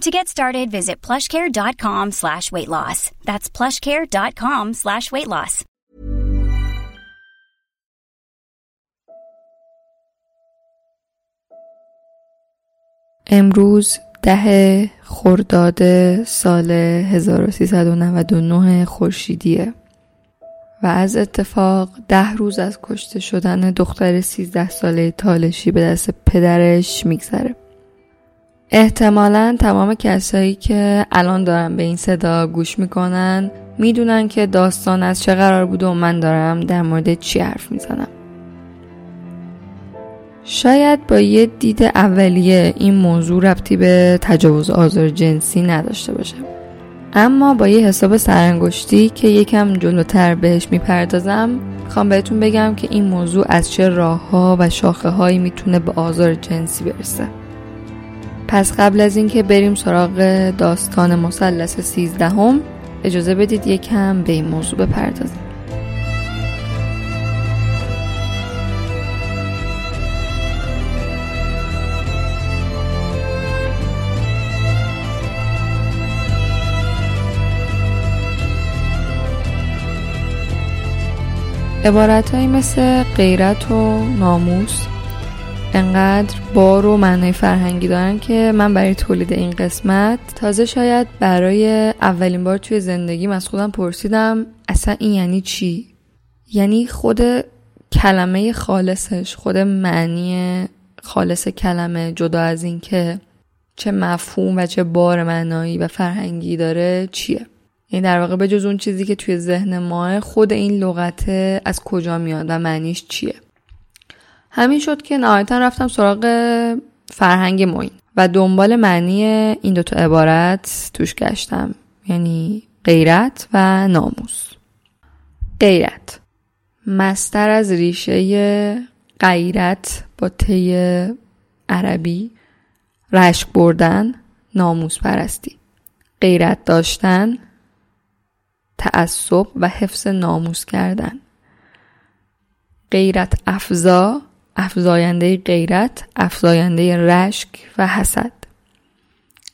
To get started, visit plushcare.com slash weight loss. That's plushcare.com slash weight loss. امروز ده خرداد سال 1399 خورشیدیه و از اتفاق ده روز از کشته شدن دختر 13 ساله تالشی به دست پدرش میگذره احتمالا تمام کسایی که الان دارن به این صدا گوش می‌کنن می‌دونن که داستان از چه قرار بوده و من دارم در مورد چی حرف می‌زنم. شاید با یه دید اولیه این موضوع ربطی به تجاوز آزار جنسی نداشته باشه اما با یه حساب سرانگشتی که یکم جلوتر بهش می‌پردازم می‌خوام بهتون بگم که این موضوع از چه راه ها و شاخه هایی می‌تونه به آزار جنسی برسه. پس قبل از اینکه بریم سراغ داستان مثلث سیزدهم اجازه بدید یکم به این موضوع بپردازیم. عبارت مثل غیرت و ناموس انقدر بار و معنای فرهنگی دارن که من برای تولید این قسمت تازه شاید برای اولین بار توی زندگیم از خودم پرسیدم اصلا این یعنی چی؟ یعنی خود کلمه خالصش خود معنی خالص کلمه جدا از این که چه مفهوم و چه بار معنایی و فرهنگی داره چیه؟ یعنی در واقع به جز اون چیزی که توی ذهن ماه خود این لغت از کجا میاد و معنیش چیه همین شد که نهایتا رفتم سراغ فرهنگ موین و دنبال معنی این دوتا عبارت توش گشتم. یعنی غیرت و ناموس. غیرت. مستر از ریشه غیرت با طی عربی رشک بردن ناموس پرستی. غیرت داشتن تعصب و حفظ ناموس کردن. غیرت افزا افزاینده غیرت افزاینده رشک و حسد.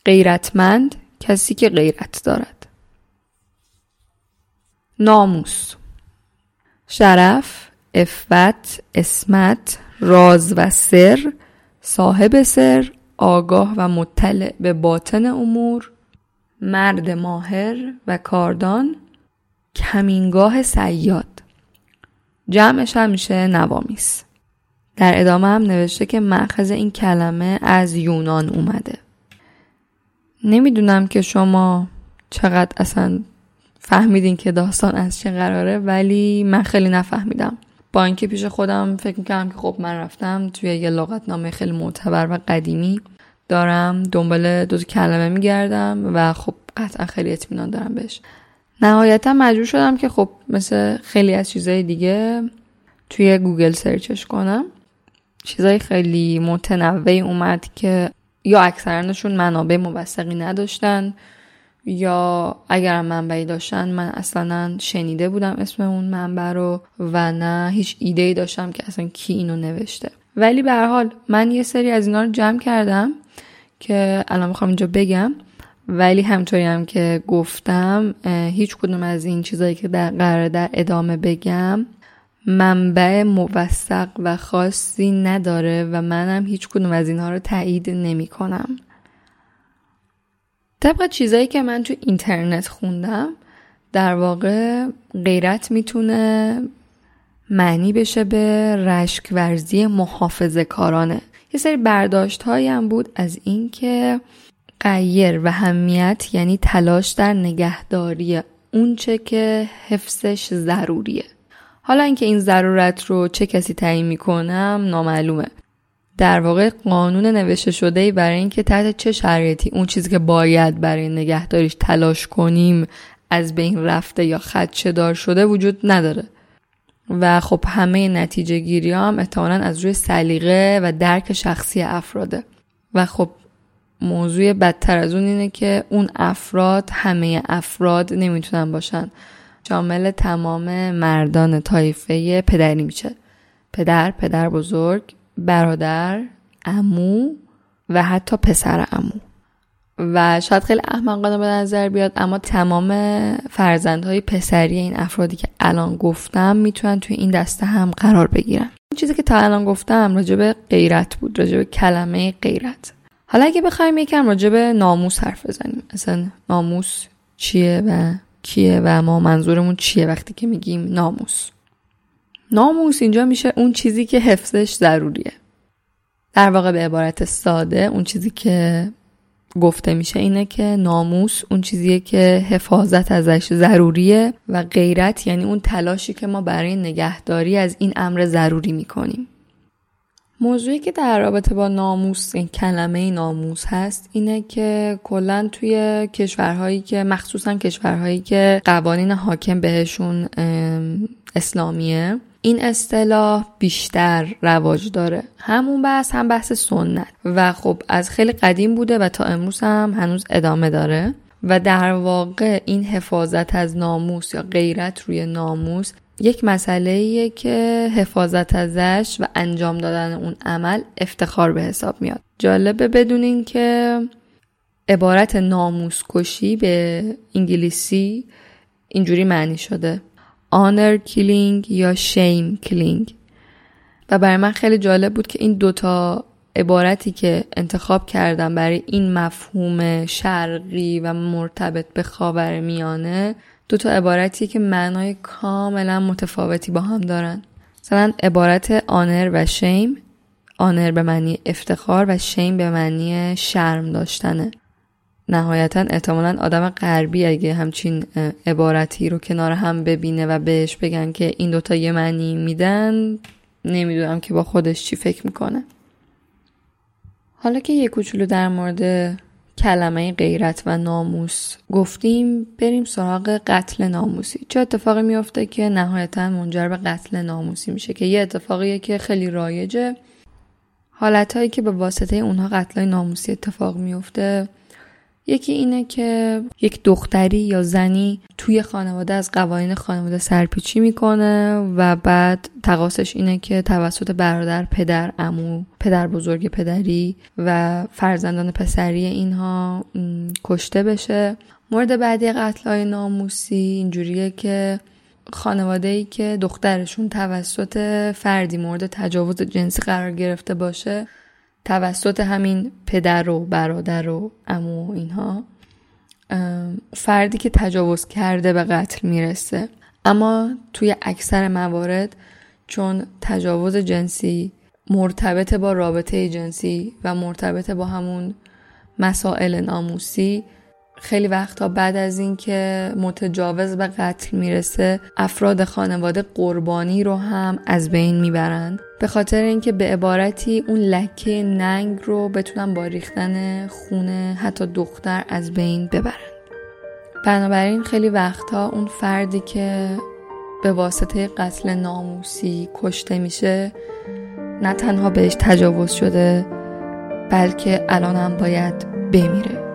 غیرتمند کسی که غیرت دارد. ناموس. شرف افت اسمت راز و سر صاحب سر آگاه و مطلع به باطن امور مرد ماهر و کاردان کمینگاه سیاد. جمعش هم میشه نوامیس. در ادامه هم نوشته که مأخذ این کلمه از یونان اومده. نمی‌دونم که شما چقدر اصلا فهمیدین که داستان از چه قراره ولی من خیلی نفهمیدم. با اینکه پیش خودم فکر می‌کردم که خب من رفتم توی یه لغتنامه خیلی معتبر و قدیمی دارم دنبال دو کلمه میگردم و خب قطعا خیلی اطمینان دارم بهش. نهایتا مجبور شدم که خب مثل خیلی از چیزهای دیگه توی گوگل سرچش کنم. چیزای خیلی متنوعی اومد که یا اکثرانشون منابع موثقی نداشتن یا اگر منبعی داشتن من اصلا شنیده بودم اسم اون منبع رو و نه هیچ ایده ای داشتم که اصلا کی اینو نوشته. ولی به حال من یه سری از اینا رو جمع کردم که الان می‌خوام اینجا بگم. ولی همطوری هم که گفتم هیچ کدوم از این چیزایی که در قرار در ادامه بگم منبع موثق و خاصی نداره و منم هیچ کدوم از اینها رو تایید نمی کنم. طبق چیزایی که من تو اینترنت خوندم در واقع غیرت می‌تونه معنی بشه به رشک ورزی محافظه کارانه یه سری برداشت هم بود از اینکه غیر و همیت یعنی تلاش در نگهداری اونچه که حفظش ضروریه حالا اینکه این ضرورت رو چه کسی تعیین می‌کنم نامعلومه. در واقع قانون نوشته شده ای برای اینکه تحت چه شرایطی اون چیزی که باید برای نگهداریش تلاش کنیم از بین رفته یا خدشه دار شده وجود نداره. و خب همه نتیجه گیری هم احتمالا از روی سلیقه و درک شخصی افراده. و خب موضوع بدتر از اون اینه که اون افراد همه افراد نمی‌تونن باشن. شامل تمام مردان طایفه پدری میشه. پدر پدر بزرگ برادر امو و حتی پسر امو. و شاید خیلی احمقانه به نظر بیاد اما تمام فرزندهای پسری این افرادی که الان گفتم می‌تونن توی این دسته هم قرار بگیرن. این چیزی که تا الان گفتم راجع به غیرت بود راجع به کلمه غیرت. حالا اگه بخوایم یکم راجع به ناموس حرف بزنیم. مثلا ناموس چیه و کیه و ما منظورمون چیه وقتی که میگیم ناموس. ناموس اینجا میشه اون چیزی که حفظش ضروریه. در واقع به عبارت ساده اون چیزی که گفته میشه اینه که ناموس اون چیزیه که حفاظت ازش ضروریه و غیرت یعنی اون تلاشی که ما برای نگهداری از این امر ضروری می‌کنیم. موضوعی که در رابطه با ناموس این کلمه ناموس هست اینه که کلا توی کشورهایی که مخصوصا کشورهایی که قوانین حاکم بهشون اسلامیه این اصطلاح بیشتر رواج داره. همون بحث هم بحث سنت. و خب از خیلی قدیم بوده و تا امروز هم هنوز ادامه داره. و در واقع این حفاظت از ناموس یا غیرت روی ناموس یک مسئله که حفاظت ازش و انجام دادن اون عمل افتخار به حساب میاد. جالبه بدونین که عبارت ناموس کشی به انگلیسی اینجوری معنی شده. Honor killing یا shame killing. و برای من خیلی جالب بود که این دوتا عبارتی که انتخاب کردم برای این مفهوم شرقی و مرتبط به خاور میانه دو تا عبارتی که معنای کاملا متفاوتی با هم دارن. مثلا عبارت آنر و شیم آنر به معنی افتخار و شیم به معنی شرم داشتنه. نهایتا احتمالا آدم غربی اگه همچین عبارتی رو کنار هم ببینه و بهش بگن که این دوتا یه معنی میدن نمی‌دونم که با خودش چی فکر می‌کنه. حالا که یه کوچولو در مورد کلمه غیرت و ناموس. گفتیم بریم سراغ قتل ناموسی. چه اتفاقی میافته که نهایتا منجر به قتل ناموسی میشه؟ که یه اتفاقیه که خیلی رایجه. حالتهایی که به واسطه اونها قتل ناموسی اتفاق میفته یکی اینه که یک دختری یا زنی توی خانواده از قوانین خانواده سرپیچی می‌کنه و بعد تقاسش اینه که توسط برادر پدر امو پدر بزرگ پدری و فرزندان پسری اینها کشته بشه. مورد بعدی قتل های ناموسی اینجوریه که خانواده ای که دخترشون توسط فردی مورد تجاوز جنسی قرار گرفته باشه توسط همین پدر و برادر و امو و اینها فردی که تجاوز کرده به قتل می‌رسه. اما توی اکثر موارد چون تجاوز جنسی مرتبط با رابطه جنسی و مرتبط با همون مسائل ناموسی خیلی وقتا بعد از اینکه متجاوز به قتل می‌رسه افراد خانواده قربانی رو هم از بین می‌برند. به خاطر اینکه به عبارتی اون لکه ننگ رو بتونن با ریختن خونه حتی دختر از بین ببرن. بنابراین خیلی وقتا اون فردی که به واسطه قتل ناموسی کشته میشه نه تنها بهش تجاوز شده بلکه الان هم باید بمیره.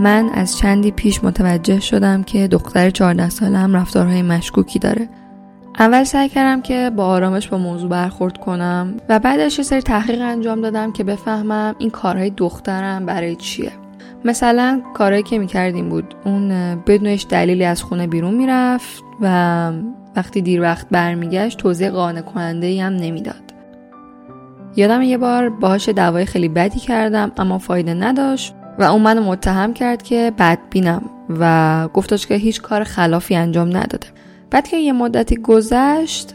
من از چندی پیش متوجه شدم که دختر 14 سالم رفتارهای مشکوکی داره. اول سعی کردم که با آرامش با موضوع برخورد کنم و بعدش یه سری تحقیق انجام دادم که بفهمم این کارهای دخترم برای چیه. مثلا کارهایی که می‌کردیم بود. اون بدونش دلیلی از خونه بیرون می‌رفت و وقتی دیر وقت برمیگشت توضیح قانع کننده ای هم نمی‌داد. یادم یه بار باهاش دعوای خیلی بدی کردم اما فایده نداشت. و اون منو متهم کرد که بدبینم و گفتش که هیچ کار خلافی انجام نداده. بعد که یه مدتی گذشت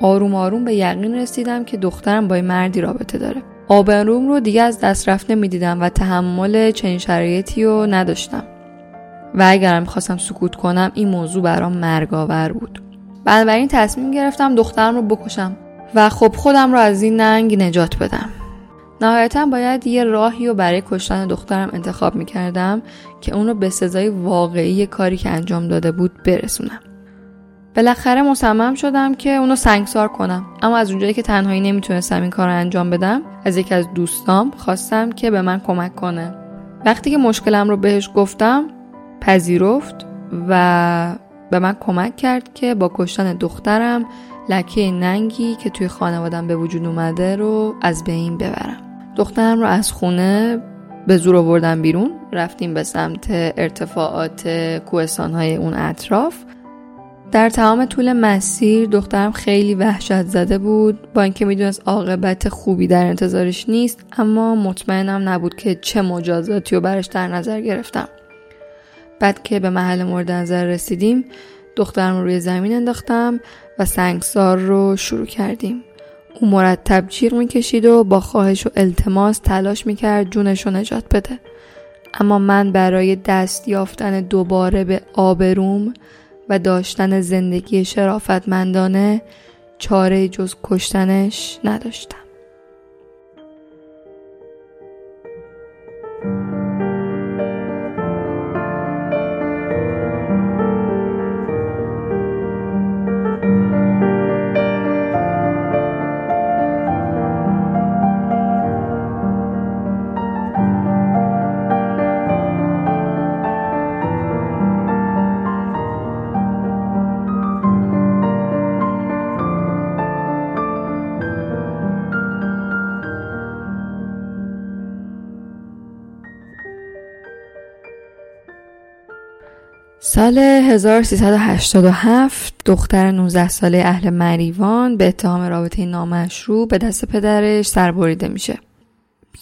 آروم آروم به یقین رسیدم که دخترم با مردی رابطه داره. آبروم رو دیگه از دست رفته می‌دیدم و تحمل چنین شرایطی رو نداشتم. و اگرم می‌خواستم سکوت کنم این موضوع برام مرگاور بود. بنابراین تصمیم گرفتم دخترم رو بکشم و خب خودم رو از این ننگ نجات بدم. نهایتا باید یه راهی رو برای کشتن دخترم انتخاب می‌کردم که اون رو به سزای واقعی کاری که انجام داده بود برسونم. بالاخره مصمم شدم که اونو سنگسار کنم. اما از اونجایی که تنهایی نمی‌تونستم این کار رو انجام بدم از یکی از دوستام خواستم که به من کمک کنه. وقتی که مشکلم رو بهش گفتم پذیرفت و به من کمک کرد که با کشتن دخترم لکه ننگی که توی خانوادم به وجود اومده رو از بین ببرم. دخترم رو از خونه به زور آوردم بیرون رفتیم به سمت ارتفاعات کوهستانهای اون اطراف. در تمام طول مسیر دخترم خیلی وحشت زده بود با اینکه می‌دونست عاقبت خوبی در انتظارش نیست اما مطمئنم نبود که چه مجازاتی رو برش در نظر گرفتم. بعد که به محل مورد نظر رسیدیم دخترم رو روی زمین انداختم. و سنگسار رو شروع کردیم. او مرتب جیغ می‌کشید و با خواهش و التماس تلاش می‌کرد جونش رو نجات بده. اما من برای دست یافتن دوباره به آبروم و داشتن زندگی شرافتمندانه چاره جز کشتنش نداشتم. سال 1387 دختر 19 ساله اهل مریوان به اتهام رابطه نامشروع به دست پدرش سربریده میشه.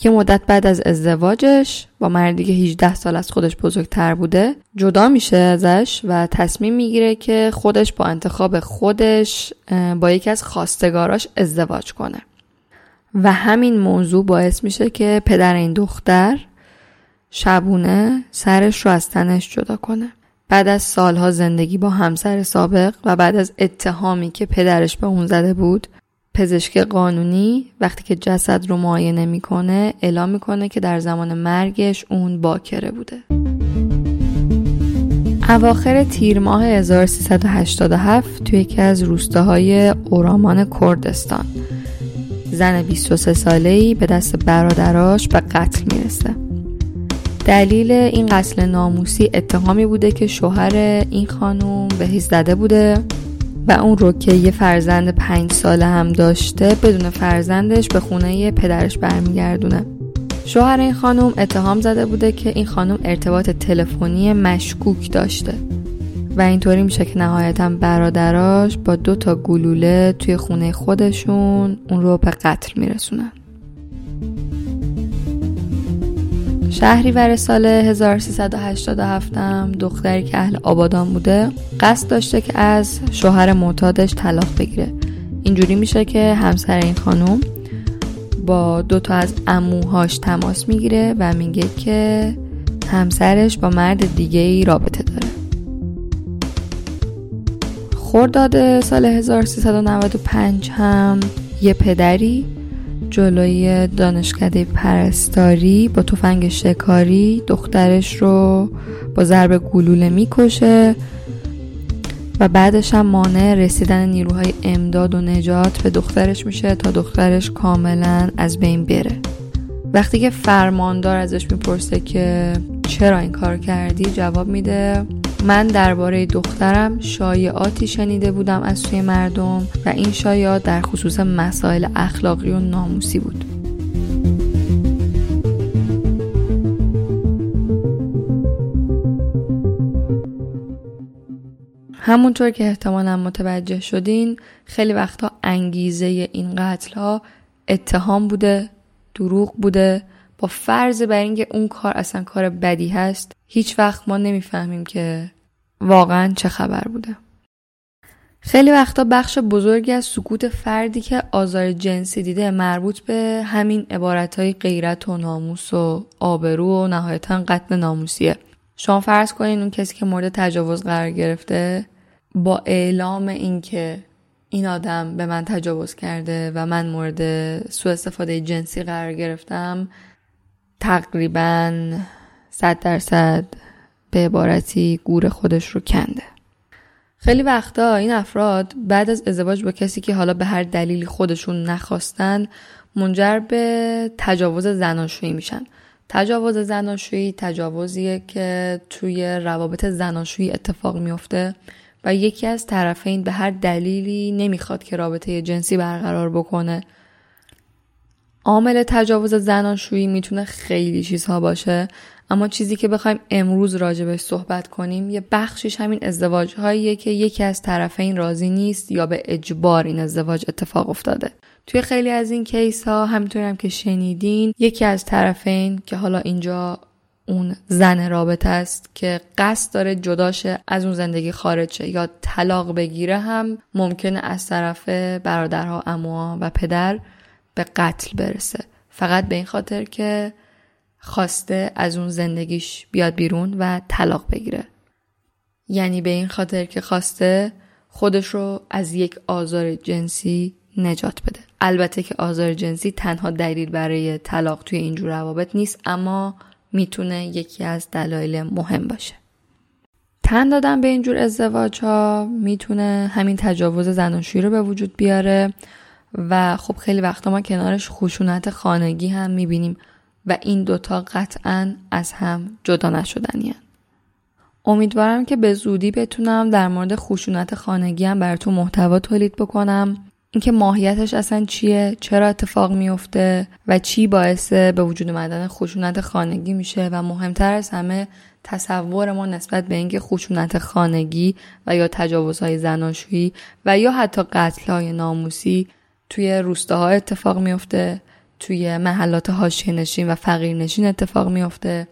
یه مدت بعد از ازدواجش با مردی که 18 سال از خودش بزرگتر بوده جدا میشه ازش و تصمیم می‌گیره که خودش با انتخاب خودش با یکی از خواستگاراش ازدواج کنه و همین موضوع باعث میشه که پدر این دختر شبونه سرش رو از تنش جدا کنه بعد از سالها زندگی با همسر سابق و بعد از اتهامی که پدرش به اون زده بود پزشک قانونی وقتی که جسد رو معاینه می‌کنه اعلام می‌کنه که در زمان مرگش اون باکره بوده. اواخر تیر ماه 1387 توی یکی از روستاهای اورامان کردستان. زن 23 ساله‌ای به دست برادراش به قتل می‌رسه. دلیل این قتل ناموسی اتهامی بوده که شوهر این خانوم بهش زده بوده و اون رو که یه فرزند پنج ساله هم داشته بدون فرزندش به خونه پدرش برمیگردونه. شوهر این خانم اتهام زده بوده که این خانم ارتباط تلفنی مشکوک داشته و اینطوری میشه که نهایتا برادراش با دو تا گلوله توی خونه خودشون اون رو به قتل میرسونن. شهریور سال 1387 هم دختری که اهل آبادان بوده قصد داشته که از شوهر معتادش طلاق بگیره. اینجوری میشه که همسر این خانم با دو تا از اموهاش تماس می‌گیره و میگه که همسرش با مرد دیگه ای رابطه داره. خورداد سال 1395 هم یه پدری جلوی دانشکده پرستاری با تفنگ شکاری دخترش رو با ضرب گلوله می‌کشه و بعدش هم مانع رسیدن نیروهای امداد و نجات به دخترش میشه تا دخترش کاملا از بین بره. وقتی که فرماندار ازش می‌پرسه که چرا این کار کردی جواب میده من درباره دخترم شایعاتی شنیده بودم از سوی مردم و این شایعات در خصوص مسائل اخلاقی و ناموسی بود. همونطور که احتمالا متوجه شدین خیلی وقتا انگیزه این قتل ها اتهام بوده دروغ بوده فرض بر اینکه اون کار اصلا کار بدی هست هیچ وقت ما نمی‌فهمیم که واقعا چه خبر بوده. خیلی وقتا بخش بزرگی از سکوت فردی که آزار جنسی دیده مربوط به همین عبارت های غیرت و ناموس و آبرو و نهایتا قتل ناموسیه. شما فرض کنین اون کسی که مورد تجاوز قرار گرفته با اعلام اینکه این آدم به من تجاوز کرده و من مورد سوء استفاده جنسی قرار گرفتم تقریبا صد درصد به عبارتی گور خودش رو کنده. خیلی وقتا این افراد بعد از ازدواج با کسی که حالا به هر دلیلی خودشون نخواستن منجر به تجاوز زناشویی میشن. تجاوز زناشویی تجاوزیه که توی روابط زناشویی اتفاق میفته و یکی از طرفین به هر دلیلی نمی‌خواد که رابطه جنسی برقرار بکنه. عامل تجاوز زناشویی می‌تونه خیلی چیزها باشه اما چیزی که بخوایم امروز راجبش صحبت کنیم یه بخشش همین ازدواج هاییه که یکی از طرفین راضی نیست یا به اجبار این ازدواج اتفاق افتاده. توی خیلی از این کیس ها همینطور هم که شنیدین یکی از طرفین که حالا اینجا اون زن رابطه است که قصد داره جداشه از اون زندگی خارج شه یا طلاق بگیره هم ممکنه از طرف برادرها اموها و پدر به قتل برسه. فقط به این خاطر که خواسته از اون زندگیش بیاد بیرون و طلاق بگیره. یعنی به این خاطر که خواسته خودش رو از یک آزار جنسی نجات بده. البته که آزار جنسی تنها دلیل برای طلاق توی اینجور روابط نیست اما می‌تونه یکی از دلایل مهم باشه. تن دادن به اینجور ازدواج ها می‌تونه همین تجاوز زناشویی رو به وجود بیاره. و خب خیلی وقتا ما کنارش خشونت خانگی هم می‌بینیم و این دوتا قطعا از هم جدا نشدنی امیدوارم که به زودی بتونم در مورد خشونت خانگی هم براتون محتوا تولید بکنم. اینکه ماهیتش اصلا چیه؟ چرا اتفاق میفته و چی باعث به وجود اومدن خشونت خانگی میشه؟ و مهمتر از همه تصور ما نسبت به اینکه خشونت خانگی و یا تجاوزهای زناشویی و یا حتی قتلهای ناموسی توی روستاها اتفاق میفته توی محلات حاشیه نشین و فقیر نشین اتفاق میفته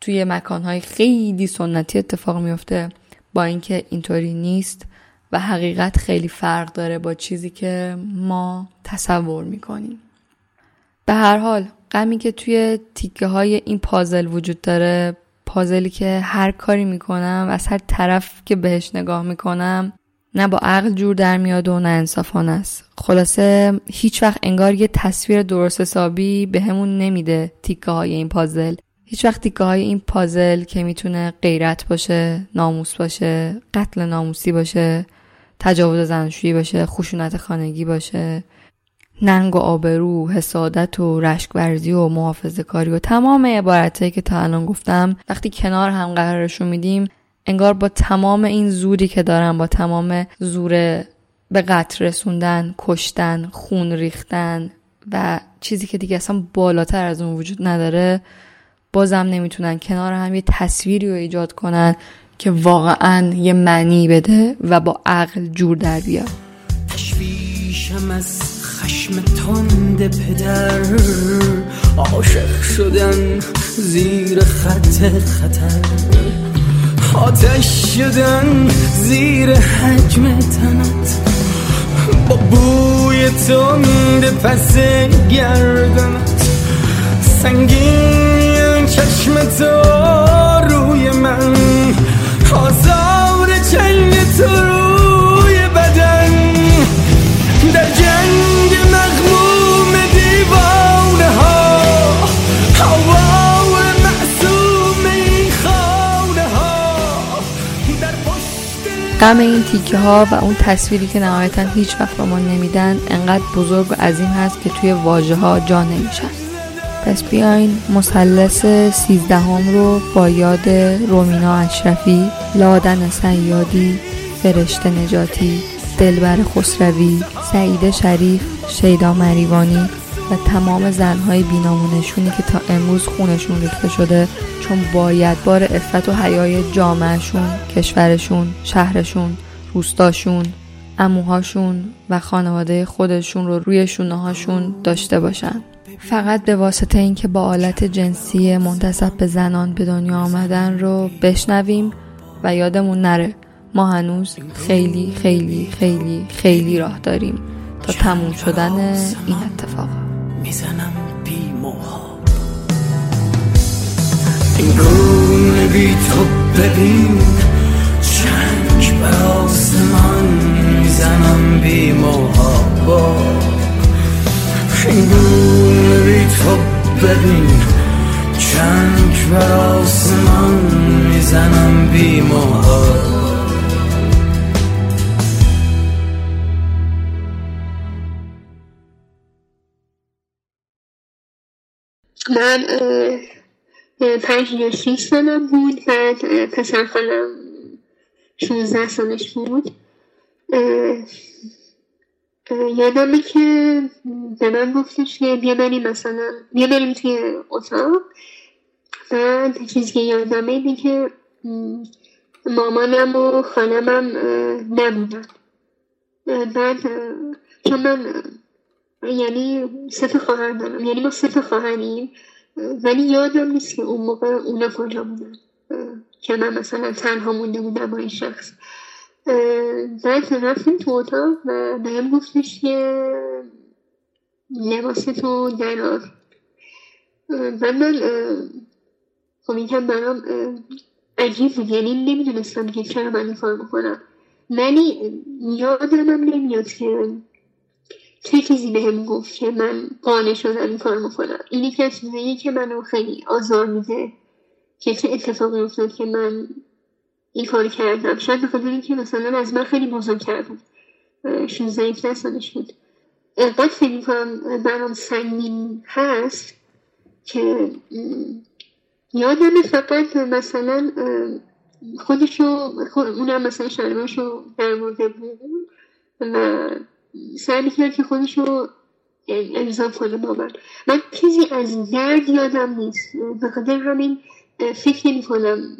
توی مکانهای خیلی سنتی اتفاق میفته با اینکه اینطوری نیست و حقیقت خیلی فرق داره با چیزی که ما تصور می‌کنیم. به هر حال غمی که توی تیکه های این پازل وجود داره پازلی که هر کاری می‌کنم از هر طرف که بهش نگاه می‌کنم نه با عقل جور در میاد و نه انصافانه است. خلاصه هیچ وقت انگار یه تصویر درست حسابی به همون نمیده تیکه های این پازل. هیچ وقت تیکه های این پازل که می‌تونه غیرت باشه ناموس باشه قتل ناموسی باشه تجاوز زنشویی باشه خشونت خانگی باشه ننگ و آبرو حسادت و رشکورزی و محافظه کاری و تمام عبارتهایی که تا الان گفتم وقتی کنار هم قرارشون میدیم انگار با تمام این زوری که دارن با تمام زور به قتل رسوندن کشتن خون ریختن و چیزی که دیگه اصلا بالاتر از اون وجود نداره بازم نمی‌تونن کنار هم یه تصویری رو ایجاد کنن که واقعا یه معنی بده و با عقل جور در بیاد. تشویشم از خشم تند پدر عاشق شدن زیر خط خطر. آتش شدن زیر حجم تنت. با بوی تند پس گردنت. سنگین چشم تو روی من. آزار چنگ تو روی بدن. در غم این تیکه ها و اون تصویری که نهایتا هیچ وقت به ما نمیدن انقدر بزرگ و عظیم هست که توی واژه ها جا نمیشن. پس بیاین مثلث سیزدهم رو با یاد رومینا اشرفی لادن سیادی فرشته نجاتی دلبر خسروی سعید شریف شیدا مریوانی و تمام زنهای بینامونشونی که تا امروز خونشون ریخته شده چون باید بار افت و حیای جامعهشون کشورشون شهرشون روستاشون اموهاشون و خانواده خودشون رو روی شونه هاشون داشته باشن. فقط به واسطه اینکه با آلت جنسی منتصب به زنان به دنیا آمدن رو بشنویم و یادمون نره ما هنوز خیلی خیلی خیلی خیلی راه داریم تا تموم شدن این اتفاق. می‌زنم بی موها. این گونه بی تو ببین چنگ بر آسمان می‌زنم بی موها. این گونه بی تو ببین چنگ بر آسمان می‌زنم بی موها. من پنج یا شیش سالم بود بعد پسر خالم شونزده سالش بود. یادمه که به من گفتش که بیا بریم مثلا بیا بریم توی اتاق. بعد چیزی که یادمه اینه که مامانم و خانمم نبودن. بعد چون من یعنی سه خواهر دارم. یعنی ما سه خواهریم. ولی یادم نیست که اون موقع اونا کجا بودن که من مثلا تنها مونده بودم با این شخص. بعد رفتیم تو اتاق و بهم گفتش که لباس تو درار و من خب یکم برام عجیب بود. یعنی نمی‌دونستم که چرا من این کار می‌کنم ولی یادم هم نمیاد که چه چیزی بهم گفت که من قانع شدم این کار می‌کنم این یکی از چیزایی که منو خیلی آزار میده که چه اتفاقی افتاد که من این کار کردم. شاید بخاطر که مثلا از من خیلی بزرگ بود. 16 سالش بود. قد فکر می‌کنم برام سنگین هست که یادم فقط مثلا خودشو اونم مثلا شلوارشو در مورد بود و سعی می‌کرد که خودش رو الزام کنه با من من چیزی از درد یادم نیست. به خاطر همین فکر نمی کنم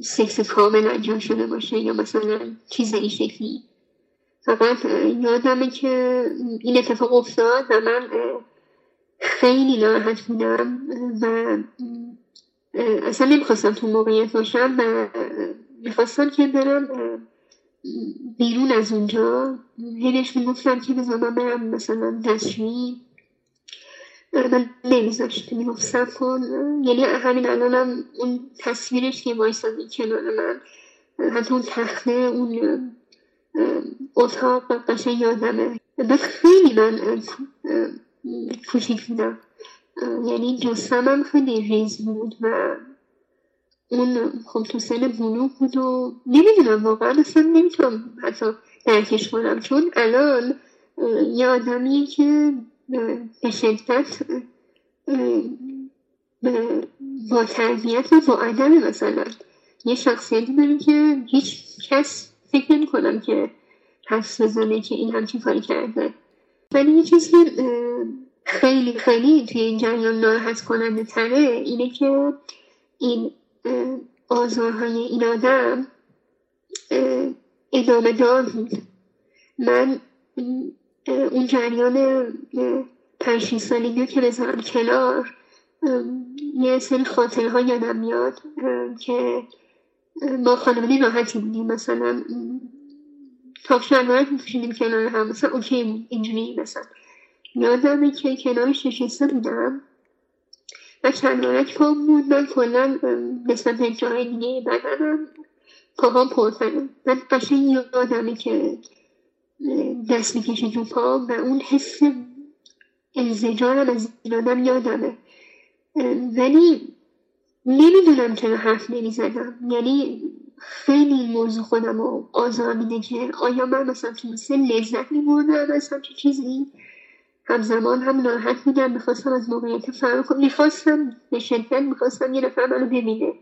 سکس کامل انجام شده باشه یا مثلا چیز این شکلی. فقط یادمه که این اتفاق افتاد و من خیلی ناراحت بودم و اصلا نمی‌خواستم تو موقعیت باشم و می‌خواستم که برم بیرون از اونجا هیلش می‌گفتم که بذار من برم مثلا دستشویی. من نمیذاشت می‌گفت سب کن یعنی همین الانم اون تصویرش که وایستاده کنار من حتی اون تخته اون اتاق قشنگ یادمه. بعد خیلی من کوچیک بودم. یعنی جسمم خیلی ریز بود و اون خب تو سن بلوغ بود و نمی‌دونم واقعا اصلا نمی‌تونم حتی درکش کنم. چون الان یه آدمیه که به شدت با تربیت و با عدم مثلا. یه شخصیتی داره که هیچ کس فکر نمی کنم که حس بزنه که این همچین کاری کرده. ولی یه چیزی خیلی خیلی توی این جریان ناراحت کننده تره اینه که این آزارهای این آدم ادامه دار بود. من اون جریان پنج سالگی که بذارم کنار یه سری خاطره ها یادم میاد که ما خانواده راحتی بودیم. مثلا کاف شلوارک میپوشیدیم کنار هم مثلا اوکی اینجوری مثلا. یادمه که کنارش نشسته بودم. و چندانک پام بود من کلا نسبت جای دیگه بدنم پاهام پرتنه من قشنگ یادمه که دست می‌کشه تو پا و اون حس انزجارم از این آدم یادمه. ولی نمی‌دونم چرا حرف نمی‌زدم. یعنی خیلی این موضوع خودم رو آزار میده که آیا من مثلا تونسته لذت میبردم از همچه چیزی؟ همزمان هم ناراحت بودم می‌خواستم از موقعیت فرار کنم. می‌خواستم به شدت می‌خواستم یه نفر منو ببینه.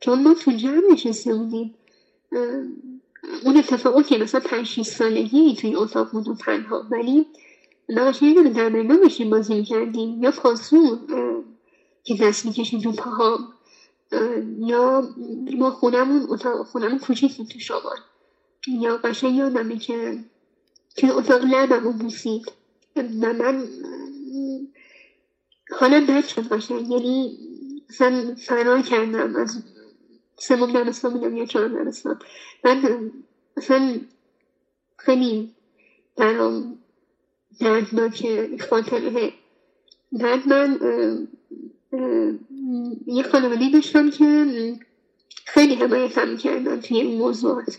چون ما تو جمع نشسته بودیم. اون اتفاق که مثلا پنج شیست سالگی توی اتاق بود و تنها. ولی ما یه در باشیم بازی می‌کردیم؟ یا پاسون که دست می‌کشیم تو پاهام یا ما خونمون اتاق خونمون کوچیک تو شمال. یا قشنگ یادمه که که اتاق لبم رو بوسید. و من حالا بد شد قشنگ یعنی مثلا فرار کردم از سوم دبستان بودم یا چهارم دبستان. من مثلا خیلی برام دردناک خاطره. بعد من یه خانواده داشتم که خیلی حمایتم می‌کردن توی این موضوعات.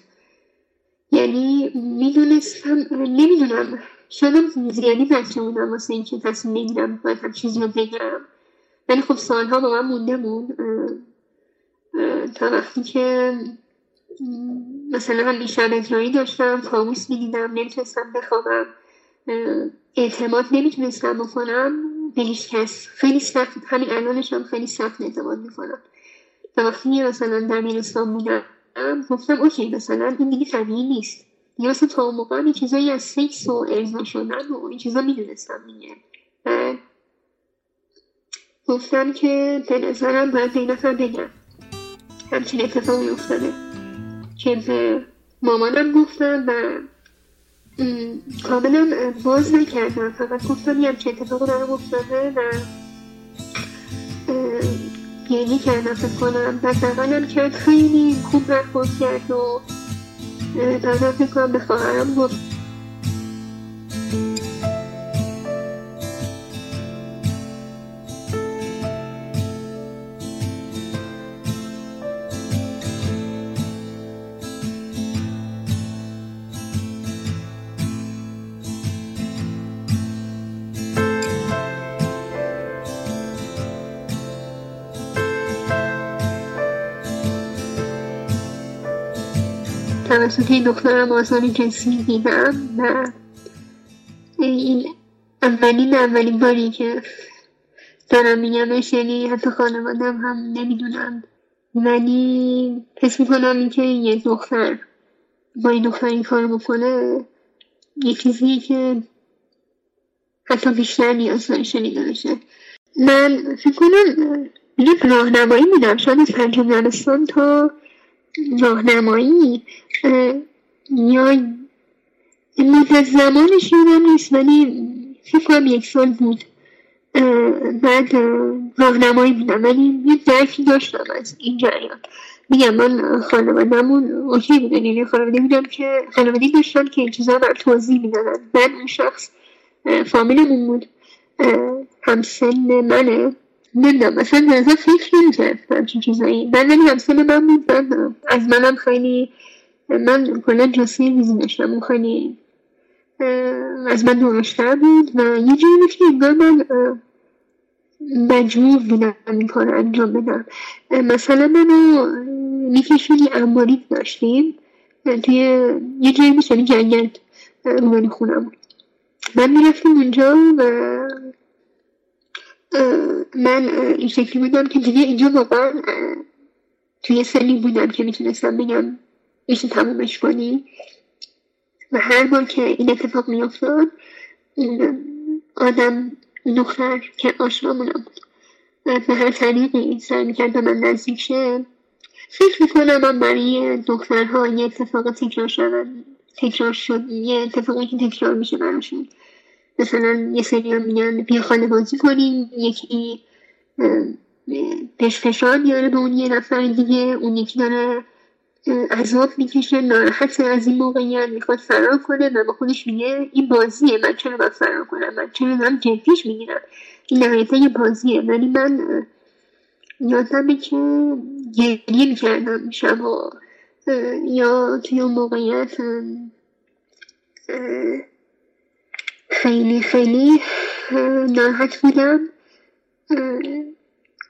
یعنی می‌دونستم نمی‌دونم شدم زیادی بچه بودم واسه اینکه تصمیم بگیرم باید هم چیزی رو بگم. ولی خب سالها با من مونده بود. تا وقتی که مثلا هم بیشتر اجرایی داشتم کابوس می‌دیدم نمی‌تونستم بخوابم. اعتماد نمی‌تونستم بکنم به هیچ کس. خیلی سخت همین الانشم خیلی سخت اعتماد می‌کنم. تا وقتی مثلا در میرستان بودم گفتم اوکی مثلا این دیگه طبیعی نیست. یا مثلا تا اون موقع این چیزایی از سکس و ارزا شدن و این چیزا می‌دونستم دیگه. گفتم که به نظرم باید به این نفر بگم. همچین اتفاقی افتاده. که به مامانم گفتم و کاملا باز نکردم. فقط گفتم یه همچین اتفاقی برام افتاده و گریه کردم فکر کنم. و بغلم کرد. خیلی خوب برخورد کرد و بعدا فکر کنم به خواهرم گفت. توسط دخترم آزار جنسی دیدم و این اولین اولین باری که دارم میگمش یعنی حتی خانوادم هم نمی‌دونم ولی حس می‌کنم اینکه یه دختر با این دختر این کار بکنه یه چیزیه که حتی بیشتر نیاز داره شنیده بشه. من فکر کنم یک راهنمایی میدم. شاید از پنجم دبستان تا راهنمایی. یا مدت زمانش یادم نیست ولی فکر کنم یک سال بود. بعد راهنمایی بودم ولی یه درکی داشتم از این جریان. میگم من خانوادهمون اوکی بودن یعنی خانواده بودم که خانواده داشتم که این چیزا من توضیح می‌دادن. بعد اون شخص فامیلمون بود. همسن منه. نمی‌دونم مثلا نظر فکر نمی‌کرد همچین چیزایی. من ولی همسن من بود من از منم خیلی من کلا جاسی ریزی داشتم خیلی از من درشتر بود و یه جایی بود که انگار من مجبور بودم این کار انجام بدم. مثلا منو میکشونی انباری داشتیم. توی یه جایی بود جنگل روانی خونم من می‌رفتیم اونجا و من این شکلی بودم که دیگه اینجا واقعا توی سنی بودم که می‌تونستم بگم میشه تمومش کنی. و هر بار که این اتفاق میافتاد آدم دختر که آشنامونم بود. به هر طریقی سعی می‌کرد به من نزدیک شه. فکر می‌کنم من برای دخترها یه اتفاق تکرار شد تکرار شد یه اتفاقی که تکرار میشه براشون. مثلا یه سری میگن بیا خانه بازی کنیم. یکی فشار میاره به اون یه نفر دیگه. اون یکی داره عذاب می‌کشه ناراحت از این موقعیت می‌خواد فرار کنه و با خودش میگه این بازیه من چرا باید فرار کنم؟ من چرا دارم جدیش می‌گیرم؟ این نهایتا یه بازیه. ولی من یادمه که گریه می‌کردم شبا یا توی اون موقعیت خیلی خیلی ناراحت بودم.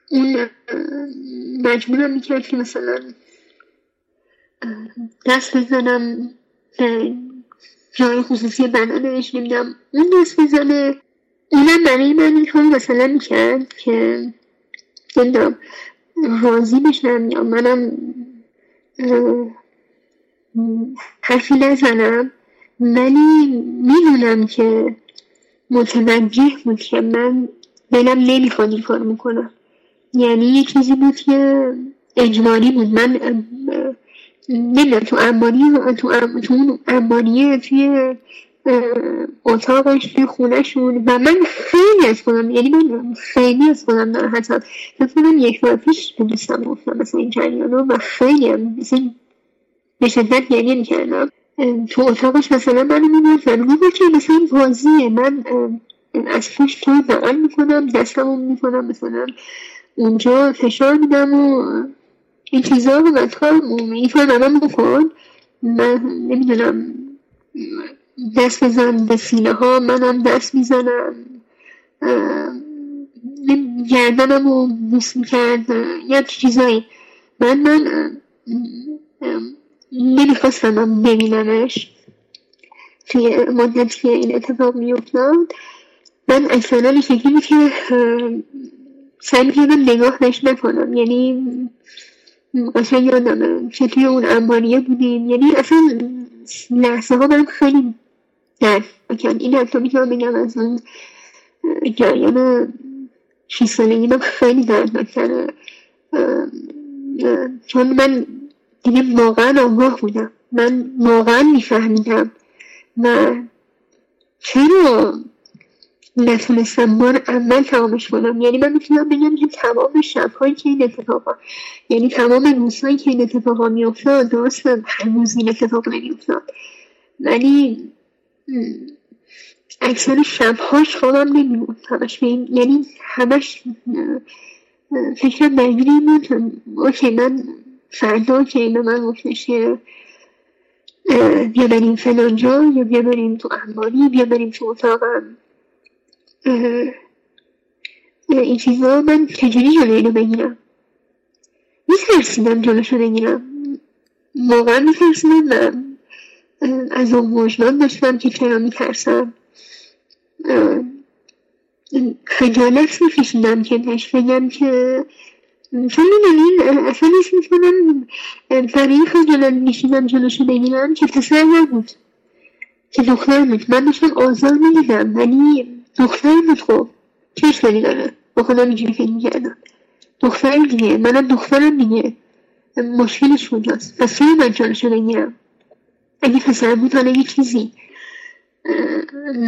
اون مجبورم می‌کرد که مثلا دست بزنم به جای خصوصی بدنش نمیدم اون دست بزنه اونم برای من این کار مثلا می‌کرد که نمی‌دونم راضی بشم یا منم حرفی نزنم. ولی می‌دونم که متوجه بود که من دلم نمی‌خواد این کار می‌کنم یعنی یه چیزی بود که اجمالی بود. من نمی‌دونم تو امانی تو, ام... تو اون امانیه توی اتاقش توی خونهشون. و من خیلی از خودم یعنی من خیلی از خودم ناراحتم فکر یک بار پیش به دوستم گفتم مثلا این جریانو و خیلی هم مثلا به شدت گریه می‌کردم. تو اتاقش مثلا منو می‌برد و می‌گفت که مثلا بازیه. من از پشت تو بغل می‌کنم دستمو می‌کنم مثلا اونجا فشار میدم و این چیزا رو من کار این کار من بکن. من نمی‌دونم. دست بزن به سینه ها منم دست می‌زنم. گردنم رو بوس می‌کرد. یا چیزایی. من من نمی‌خواستم ببینمش. توی مدتی که این اتفاق میافتاد من اکثرا این شکلی که سعی می‌کردم نگاه نکنم. یعنی قشنگ یادمه. چطور اون انباریه بودیم؟ یعنی اصلا لحظه ها من خیلی درد بکن این حتی می‌تونم بگم از اون جریان شیست سالگی من خیلی درد بکنه چون من دیگه واقعا آگاه بودم. من واقعا میفهمیدم. و چرا نتونستم بار اول تمامش کنم. یعنی من می‌تونم بگم که تمام شبهایی که این اتفاقا یعنی تمام روزهایی که این اتفاقا میافتاد درست هر روز این اتفاق نمیافتاد. ولی اکثر شبهاش خوابم نمیمون همش یعنی همش فکرم درگیر این بود. اوکی من فردا که به من گفتش که بیا بریم فلانجا یا بیا بریم تو انباری بیا بریم تو اتاقم. این چیزا من چجوری جلوی اینو بگیرم؟ میترسیدم جلوشو بگیرم. واقعا میترسیدم و از اون وجدان داشتم که چرا میترسم. خجالت میکشیدم که بهش بگم که چون می‌دونین اصلا اسم می‌کنم برای خجالت میکشیدم جلوشو بگیرم که پسر نبود که دختر بود. من داشتم آزار می‌دیدم ولی دختر بود خب. چه اشکالی داره. با خودم اینجوری فکر می‌کردم دختر دیگه. منم دخترم دیگه. مشکلش کجاست پس چرا من جلوشو بگیرم اگه پسر بود حالا یه چیزی.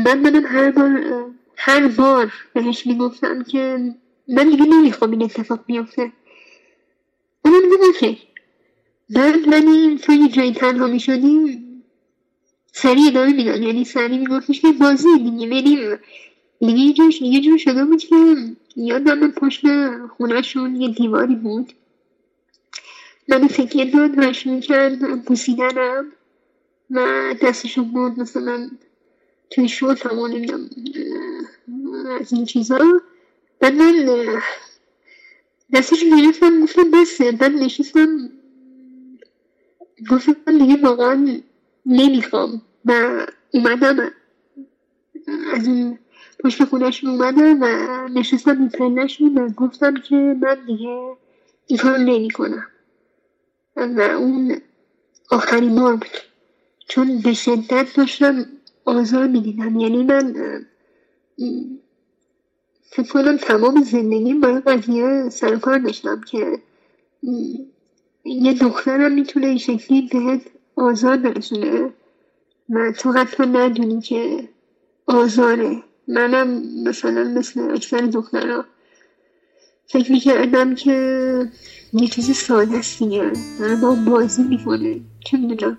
من منم هر بار هر بار بهش می‌گفتم که من دیگه نمی‌خوام این اتفاق بیفته. اونم میگه بعد ولی تو یه جایی تنها می‌شدیم سریع ادامه میدن یعنی سریع میگفتش که بازی دیگه بریم. دیگه یه جور, یه جور شده بود که یادم من پشت خونهشون یه دیواری بود. منو تکیه داد و شروع کرد بوسیدنم و دستشو بود مثلا توی شورت هم از این چیزا. بعد من دستشو گرفتم گفتم بسه بعد نشستم گفتم دیگه واقعا نمی‌خوام و اومدم از این پشت خونهشون اومدم و نشستم این پلشون و گفتم که من دیگه این کار نمی کنم و اون آخرین بار بود. چون به شدت داشتم آزار می‌دیدم. یعنی من فکر کنم تمام زندگی با قضیه سرکار داشتم که یه دخترم می‌تونه این شکلی بهت آزار برسونه. و تو حتی ندونی که آزاره. منم مثلا مثل اکثر دخترها. فکر می‌کردم که یه چیزی ساده است دیگه. با بازی می‌کنه. چه می‌دونم.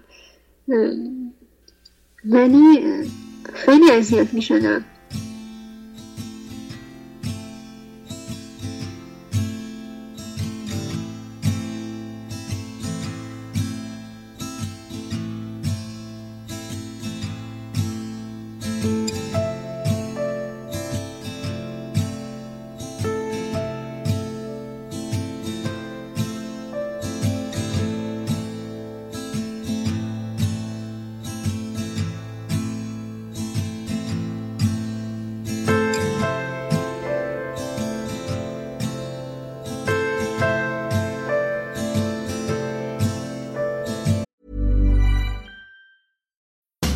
ولی خیلی اذیت می‌شدم.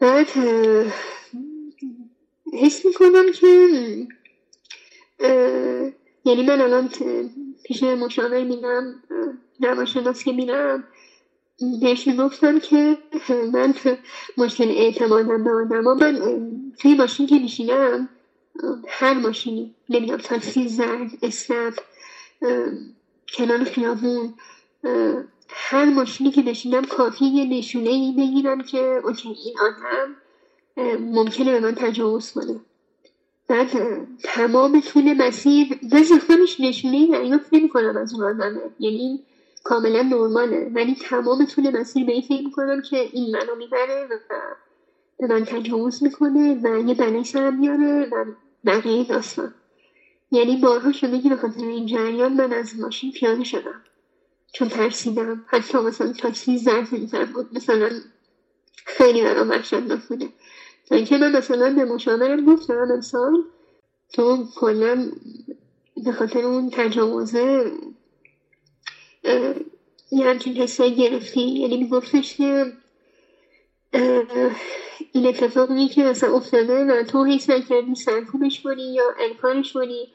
بعد حس می‌کنم که یعنی من الان پیش مشاور میرم روانشناس که میرم. بهش می‌گفتم که من مشکل اعتمادم به آدم من توی ماشین که میشینم هر ماشینی نمی‌دونم تاکسی زرد اسنپ کنار خیابون هر ماشینی که بشینم کافی یه نشونه ای بگیرم که اوکی این آدم ممکنه به من تجاوز کنه. بعد تمام طول مسیر بعضی خودش نشونه ای دریافت نمی کنم از اون آدمه یعنی کاملا نرماله. ولی تمام طول مسیر به این فکر می‌کنم که این منو می‌بره و به من تجاوز می‌کنه و یه بلای سرم میاره و بقیه داستان. یعنی بارها شده که به خاطر این جریان من از ماشین پیاده شدم. چون ترسیدم. حتی مثلا تاکسی زرد میزن بود. مثلا خیلی برام وحشتناک بوده. تا اینکه من مثلا به مشاورم گفتم امسال تو کلا به خاطر اون تجاوزه یه همچین حسایی گرفتی؟ یعنی میگفتش که این اتفاقی که مثلا افتاده و تو حس نکردی سرکوبش کنی یا انکارش کنی.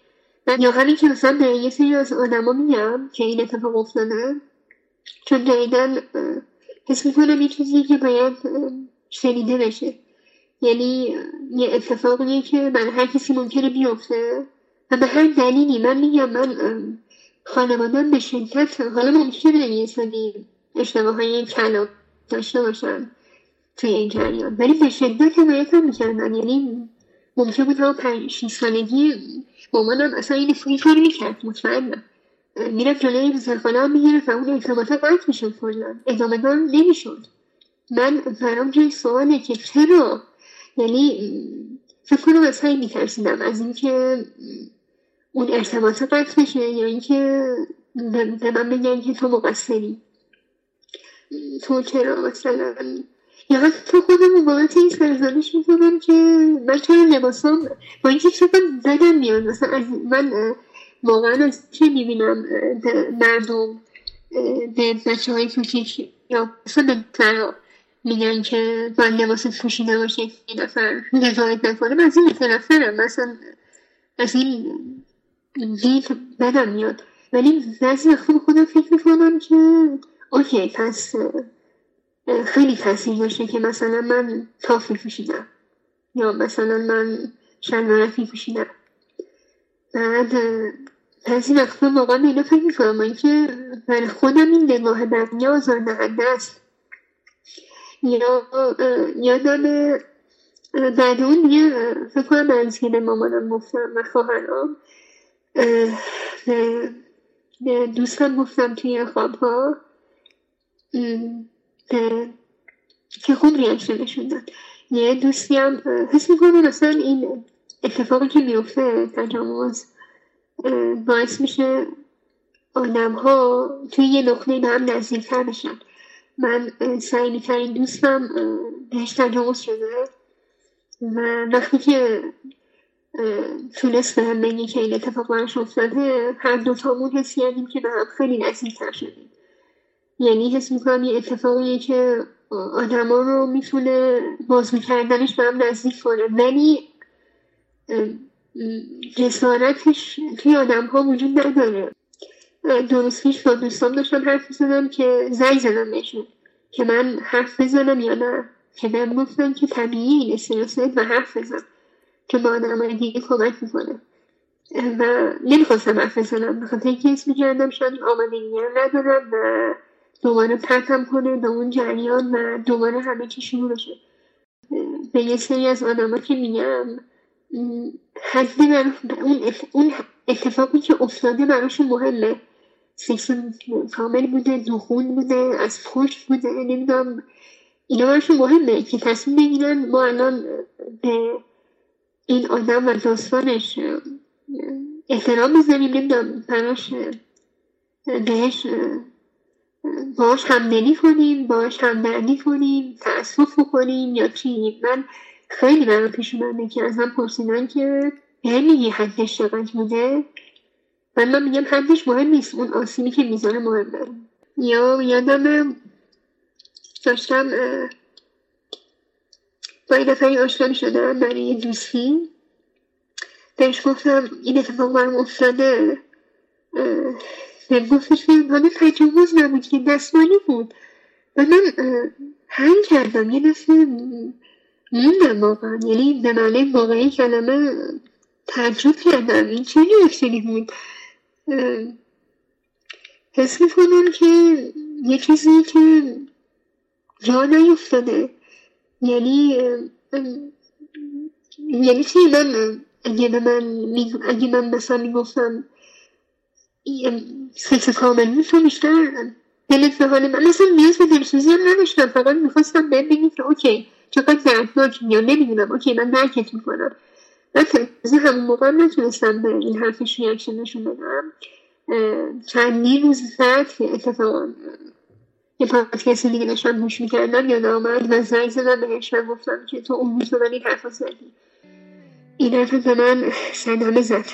یا همین که مثلا به یه سری از آدما میگم که این اتفاق افتاده چون دقیقا حس می‌کنم یه چیزی که باید شنیده بشه. یعنی یه اتفاقیه که من هر کسی ممکنه بیفته و به هر دلیلی. من میگم من خانوادم به شدت حالا ممکنه یه سری اشتباه های کلام داشته باشن توی این جریان. ولی به شدت حمایت هم می‌کردن. یعنی ممکن بود هم پنج سالگی مامانم اصلا این فوری کار می‌کرد مطمئنم. می‌رفت جلوی بزرگخانه هم می‌گرفت و اون ارتباطات قطع می‌شد کلا. ادامه دار نمی‌شد. من برام جای سواله که چرا؟ یعنی فکر کنم از همین میترسیدم. از اینکه اون ارتباطات قطع بشه یا اینکه به من بگن که تو مقصری. تو چرا مثلا یا حتی خودم بابت این سرزنش می‌کنم که من چرا لباسام با اینکه چقدر زدم میاد. مثلا از من واقعا از چه می‌بینم؟ مردم به بچه های کوچیک یا مثلا به فرا میگن که باید لباس پوشیده باشه یه نفر نظارت نکنه. من از این متنفرم مثلا از این دید بدم میاد. ولی بعضی وقتا خودم فکر می‌کنم که اوکی پس خیلی تاثیر داشته که مثلا من تافی پوشیدم یا مثلا من شلوارک پوشیدم. بعد بعضی وقتا واقعا به اینا فکر می‌کنم اینکه برای خودم این نگاه بقیه آزاردهنده است. یا یادم بعد اون دیگه فکر کنم منزل مامانم گفتم و خواهرام به دوستم گفتم توی خوابها که خوب ریاکشن نشون داد. یه دوستی هم حس می‌کنم مثلا این اتفاقی که میفته تجاوز باعث میشه آدم ها توی یه نقطه به هم نزدیکتر بشن. من سعیمی ترین دوستم بهش تجاوز شده و وقتی که تونست به هم بگی که این اتفاق براش افتاده هر دوتامون حس کردیم که به هم خیلی نزدیکتر شدیم. یعنی حس می‌کنم یه اتفاقیه که آدما رو می‌تونه بازگو کردنش به هم نزدیک کنه. ولی جسارتش توی آدم ها وجود نداره. درست پیش با دوستان داشتم حرف زدم که زنگ زدم بهشون که من حرف بزنم یا نه. که بهم گفتن که طبیعی این و حرف بزن که با آدم دیگه کمک می‌کنه. و نمی‌خواستم حرف بزنم. بخاطر اینکه اسم کردم شاید آمادگی ندارم و دوباره پرتم کنه به اون جریان و دوباره همه چی شروع بشه. به یه سری از آدم که میگم حد من اون اتفاقی که افتاده براشون مهمه. سکس کامل بوده دخول بوده از پشت بوده نمی‌دونم. اینا براشون مهمه که تصمیم بگیرن ما الان به این آدم و داستانش احترام بزنیم نمی‌دونم براش بهش باش همدلی کنیم باش همدردی کنیم تأسف کنیم یا چی؟ من خیلی برای پیش اومده که از من پرسیدن که به میگی حدش چقدر بوده؟ من من میگم حدش مهم نیست اون آسیبی که می‌زنه مهمه. یا یادم داشتم با این نفری آشنا شدم برای یه دوستی. بهش گفتم این اتفاق برام افتاده گفتش که حالا تجاوز نبود که دستمالی بود. و من هنگ کردم یه دفعه موندم واقعا. یعنی به معنی واقعی کلمه تعجب کردم. این چه reaction ی بود. حس می‌کنم که یه چیزی که جا نیفتاده. یعنی یعنی چی؟ من اگه من اگه من مثلا می‌گفتم سکس کامل می‌تونم بیشتر دلت به حال من مثلا نیاز به دلسوزی هم نداشتم. فقط می‌خواستم بهم بگی که okay چقدر دردناک یا نمی‌دونم. okay من درکت می‌کنم. من تازه همون موقع نتونستم به این حرفش ریاکشن نشون بدم. چندین روز بعد که اتفاقا یه پادکست دیگه داشتم گوش می‌کردم یاد آمد و زنگ زدم بهش و گفتم که تو اون روز به من این حرفا زدی. این حرف به من صدمه زد.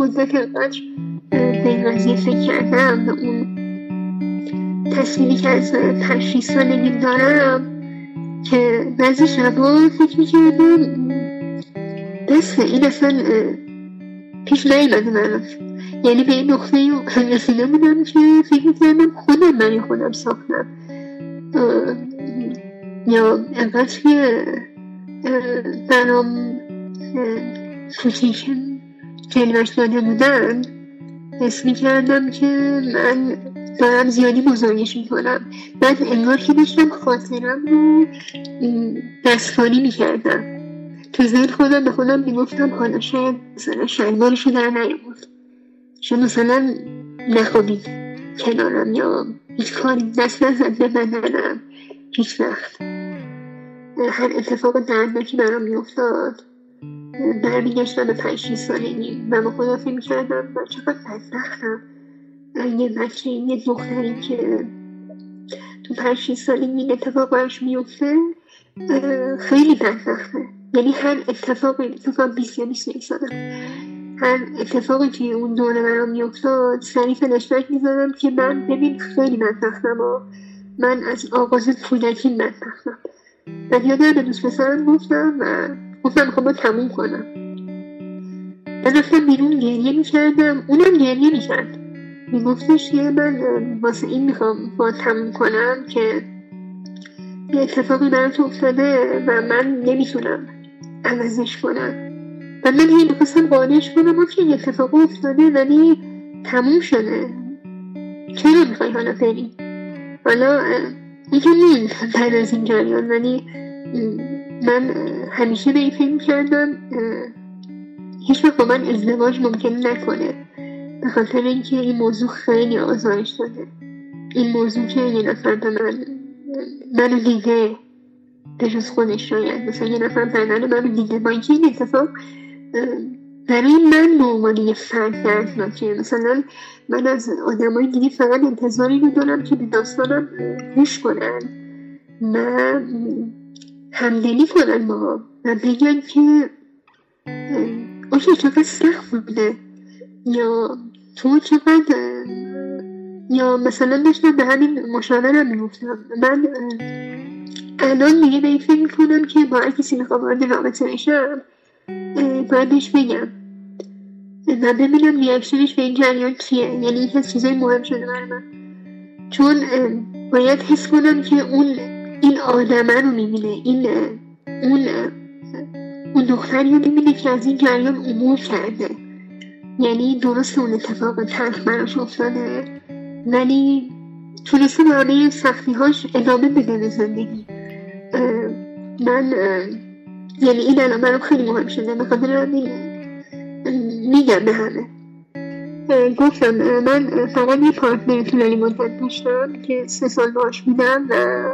مدت انقدر به این قضیه فکر کردم به اون تصویری که از پنج سالگی دارم که بعضی شبا فکر می‌کردم بس این اصلا پیش نیمده من یعنی به این نقطه رسیده بودم که فکر می‌کردم خودم من خودم ساختم. یا انقدر که برام فوتیشن جلوش داده بودن. حس کردم که من دارم زیادی بزرگش می‌کنم. بعد انگار که داشتم خاطرم رو دستکاری می‌کردم. تو ذهن خودم به خودم می‌گفتم حالا شاید مثلا شلوارش در نیامد شاید مثلا نخوابید کنارم یا هیچ کاری دست نزد به بدنم هیچ وقت. هر اتفاق دردناکی برام میافتاد. برمیگشتم به پنج سالگی و فکر می‌کردم من چقدر بدبختم یه بچه یه دختری که تو پنج سالگی این اتفاق براش میفته خیلی بدبخته یعنی هر اتفاقی اتفاق بیست یا بیست سالم هر اتفاقی که اون دوره برام میافتاد سریع فلشبک می‌زدم که من ببین خیلی بدبختم و من از آغاز کودکی بدبختم و یادم به دوست پسرم گفتم و گفتم با تموم کنم. من رفتم بیرون گریه می‌کردم. اونم گریه می‌کرد. میگفتش که من واسه این می‌خوام با تموم کنم که یه اتفاقی برات افتاده و من نمی‌تونم عوضش کنم. و من هی می‌خواستم قانعش کنم که یه اتفاق افتاده ولی تموم شده. چرا می‌خوای حالا بری؟ حالا یکی نیست بعد از این جریان ولی من همیشه به این فکر کردم هیچ با من ازدواج ممکن نکنه. به خاطر اینکه این موضوع خیلی آزارش داده این موضوع که یه نفر به من منو دیده به جز خودش شاید. مثلا یه نفر بدن منو دیده. با اینکه این اتفاق برای من به عنوان یه فرد دردناکه مثلا من از آدمای دیگه فقط انتظاری رو دارم که به داستانم گوش کنن. و همدلی کنن ما و بگن که اوکی چقدر سخت بوده. یا تو چقدر یا مثلا داشتم به همین مشاورم می‌گفتم. من الان دیگه به این فکر می‌کنم که با کسی می‌خوام وارد رابطه بشم باید بهش بگم. و ببینم ریاکشنش به این جریان چیه یعنی این چیزای مهم شده برای من. چون باید حس کنم که اون این آدمه رو می‌بینه این اون اون دختری رو می‌بینه که از این جریان امور کرده. یعنی درست اون اتفاق تلخ براش افتاده ولی تونسته به همه سختی هاش ادامه بده به زندگی. من یعنی این الان برام خیلی مهم شده به خاطر میگم به همه. گفتم من فقط یه پارتنر طولانی مدت داشتم که سه سال باش بودم و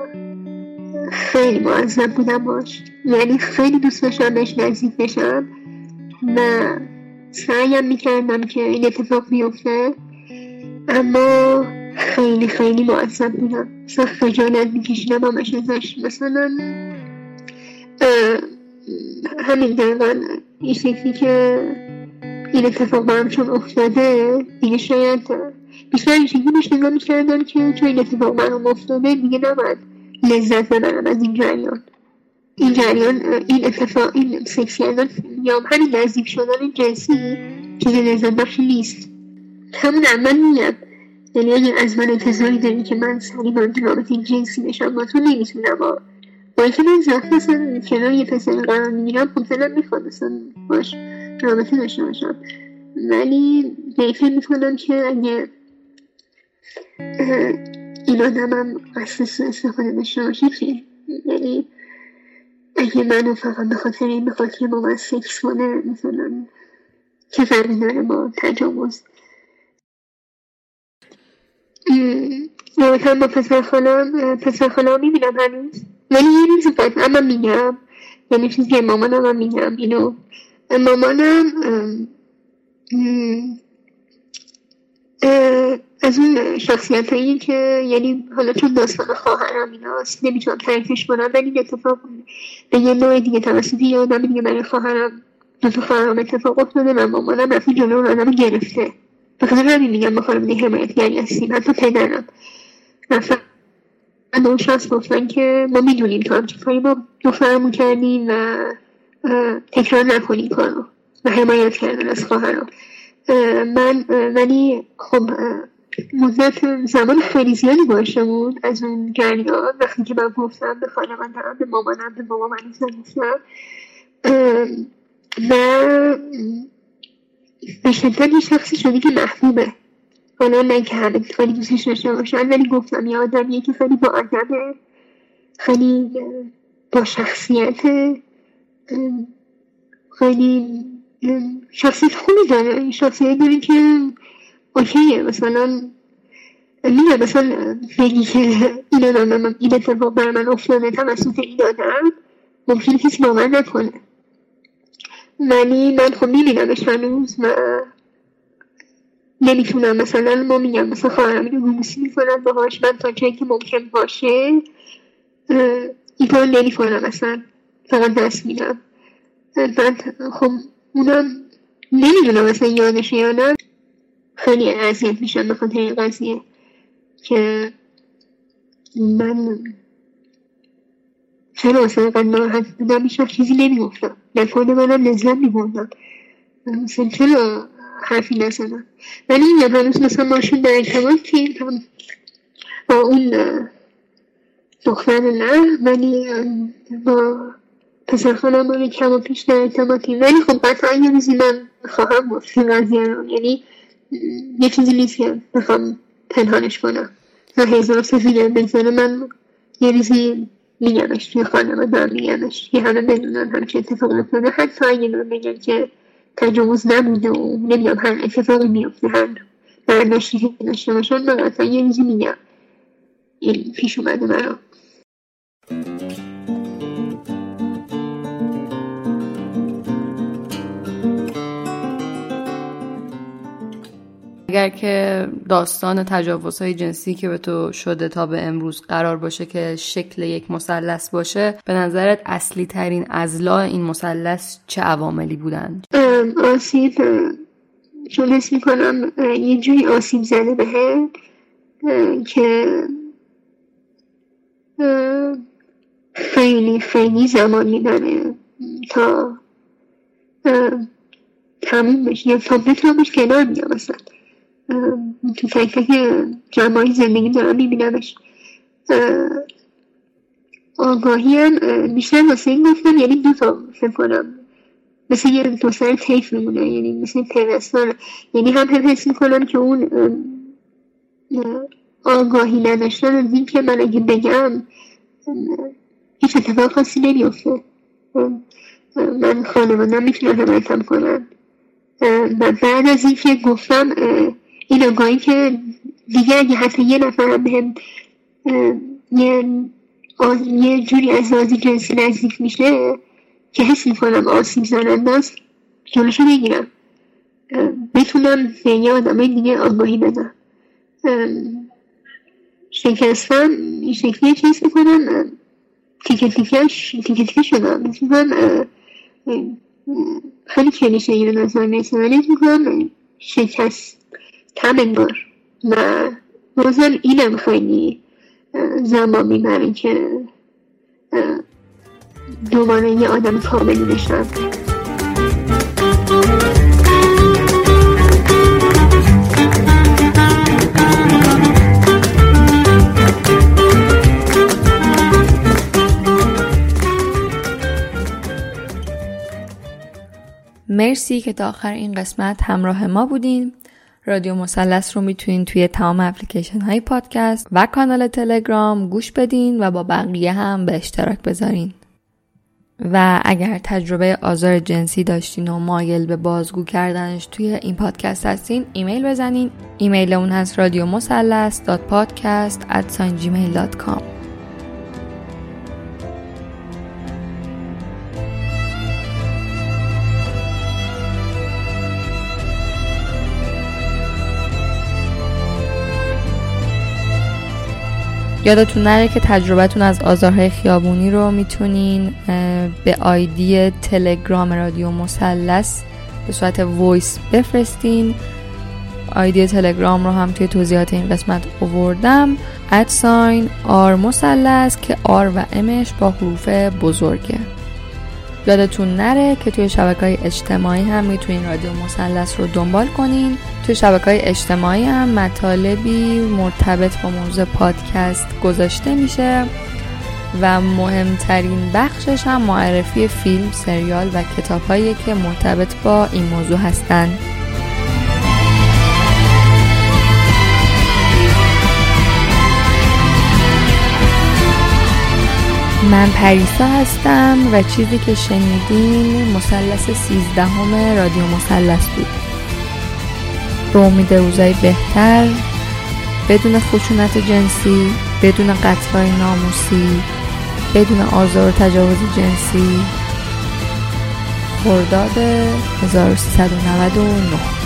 خیلی معذب بودم باش. یعنی خیلی دوست داشتم بهش نزدیک بشم. و سعیم می‌کردم که این اتفاق بیفته. اما خیلی خیلی معذب بودم مثلا خجالت میکشیدم همش ازش. مثلا همین دقیقا این شکلی که این اتفاق برام چون افتاده دیگه شاید بیشتر این شکلی بهش نگاه می‌کردم که چون این اتفاق برام افتاده دیگه نباید لذت ببرم از این جریان. این جریان این اتفاق این سکس کردن یا همین نزدیک شدن جنسی چیز لذت بخشی نیست. همون اول میگم. یعنی اگر از من انتظاری داری که من سری وارد رابطه جنسی بشم با تو نمی‌تونم. با اینکه من زخم مثلا کنار یه پسر قرار می‌گیرم خب دلم می‌خواد مثلا باش رابطه داشته باشم. ولی فکر می‌کنم که اگه این آدمم از استفاده داشته باشه یعنی اگه منو فقط به خاطر این بخواد که با من سکس کنه مثلا چه فرقی داره با تجاوز؟ رابطه با پسر خالم پسر خالم می‌بینم هنوز. ولی یه روز بعد اما میگم. یعنی چیزی که مامانم هم میگم اینو. مامانم از اون شخصیت هایی که یعنی حالا چون داستان خواهرم ایناست نمی‌تونم تعریفش کنم ولی این اتفاق به یه نوع دیگه توسط یه آدم دیگه برای خواهرم دو تا خواهرم اتفاق افتاده و مامانم رفتی جلو اون آدم گرفته. بخاطر همین میگم با خانم حمایتگری هستیم حتی پدرم رفتن به اون شخص گفتن که ما می‌دونیم تو هم چه کاری با دخترمون کردیم و تکرار نکنیم کارو. و حمایت کردن از خواهرم. من ولی خب مدت زمان خیلی زیادی باشمون از اون جریان. وقتی که من گفتم به خانوادم به مامانم به بابا من گفتم و به شدت یه شخصی شدی که محبوبه. حالا نه که همه خیلی دوستش داشته باشن ولی گفتم یه آدمیه که خیلی با آدمه خیلی با شخصیت خیلی شخصیت خوبی داره. شخصیت داره که اوکیه مثلا میگه مثلا بگی که این آدم این اتفاق بر من افتاده توسط این آدم ممکنه کسی باور نکنه ولی من خب میبینمش هنوز و نمی‌تونم مثلا ما میگم مثلا خواهرم اینو روموسی می‌کنم باهاش من تا که ممکن باشه این کار نمی‌کنم مثلا فقط دست میدم من خب اونم نمی‌دونم مثلا یادشه یا نه خیلی اذیت میشم به این قضیه که من چرا مثلا اینقدر ناراحت بودم؟ هیچ چیزی نمی‌گفتم. در خود منم لذت میبردم. مثلا چرا حرفی نزدم؟ ولی این هنوز مثلا ماشین در ارتباطی با اون دختر نه ولی با پسر خانم کم و پیش در ارتباطی ولی خب قطعا یه روزی من خواهم گفت این قضیه رو. یعنی یه چیزی نیست که بخوام پنهانش کنم. و هزار سفیده بگذاره من یه روزی میگمش توی خانم دارم میگمش که همه بدونن همه چه اتفاق افتاده. حتی اگه رو بگن که تجاوز نبوده و نمی‌دونم هر اتفاقی میفته هر برداشتی که داشته باشن من اصلا یه روزی میگم. این پیش اومده برام. اگر که داستان تجاوزهای جنسی که به تو شده تا به امروز قرار باشه که شکل یک مثلث باشه به نظرت اصلی ترین ازلا این مثلث چه عواملی بودند؟ آسیب چون حس می‌کنم یه جوری آسیب زده به که خیلی خیلی زمان می‌بره تا تموم بشه یا تا بتونمش کنار میام اصلا. تو تک تک جمعای زندگی دارم میبینمش. آگاهی هم بیشتر واسه این گفتم یعنی دو تا فکر کنم. مثل یه دو سر تیف میمونه یعنی مثل پیوستان یعنی هم هم حس می‌کنم که اون آگاهی نداشتن از این که من اگه بگم هیچ اتفاق خاصی نمیفته من خانوادم می‌تونم حمایتم کنم و بعد از اینکه گفتم این آگاهی که دیگه اگه حتی یه نفر هم بهم یه, یه جوری از رازی جنسی نزدیک میشه که حس می‌کنم آسیب زننده است جلوشو بگیرم بتونم به یه آدمای دیگه آگاهی بدم. شکستم این شکلی چیز می‌کنم تیکه تیکه شدم. می‌تونم خیلی کلیشه این نظر می‌رسه. ولی می‌کنم شکست تم انگار و بازم اینم خیلی زمان می‌بره که دوباره یه آدم کاملی بشم مرسی که تا آخر این قسمت همراه ما بودین. رادیو مثلث رو می‌تونین توی تمام اپلیکیشن های پادکست و کانال تلگرام گوش بدین و با بقیه هم به اشتراک بذارین. و اگر تجربه آزار جنسی داشتین و مایل به بازگو کردنش توی این پادکست هستین ایمیل بزنین. ایمیل اون هست رادیو مثلث پادکست یادتون نره که تجربتون از آزارهای خیابونی رو می‌تونین به آیدی تلگرام رادیو مثلث به صورت voice بفرستین. آیدی تلگرام رو هم توی توضیحات این قسمت اووردم at sign R مثلث که R و M ش با حروف بزرگه. یادتون نره که توی شبکه های اجتماعی هم می‌تونین رادیو مثلث رو دنبال کنین توی شبکه های اجتماعی هم مطالبی مرتبط با موضوع پادکست گذاشته میشه و مهمترین بخشش هم معرفی فیلم، سریال و کتاب که مرتبط با این موضوع هستند. من پریسا هستم و چیزی که شنیدین مثلث سیزدهم رادیو مثلث بود. به امید روزای بهتر بدون خشونت جنسی بدون قطعای ناموسی بدون آزار و تجاوز جنسی. خرداد 1399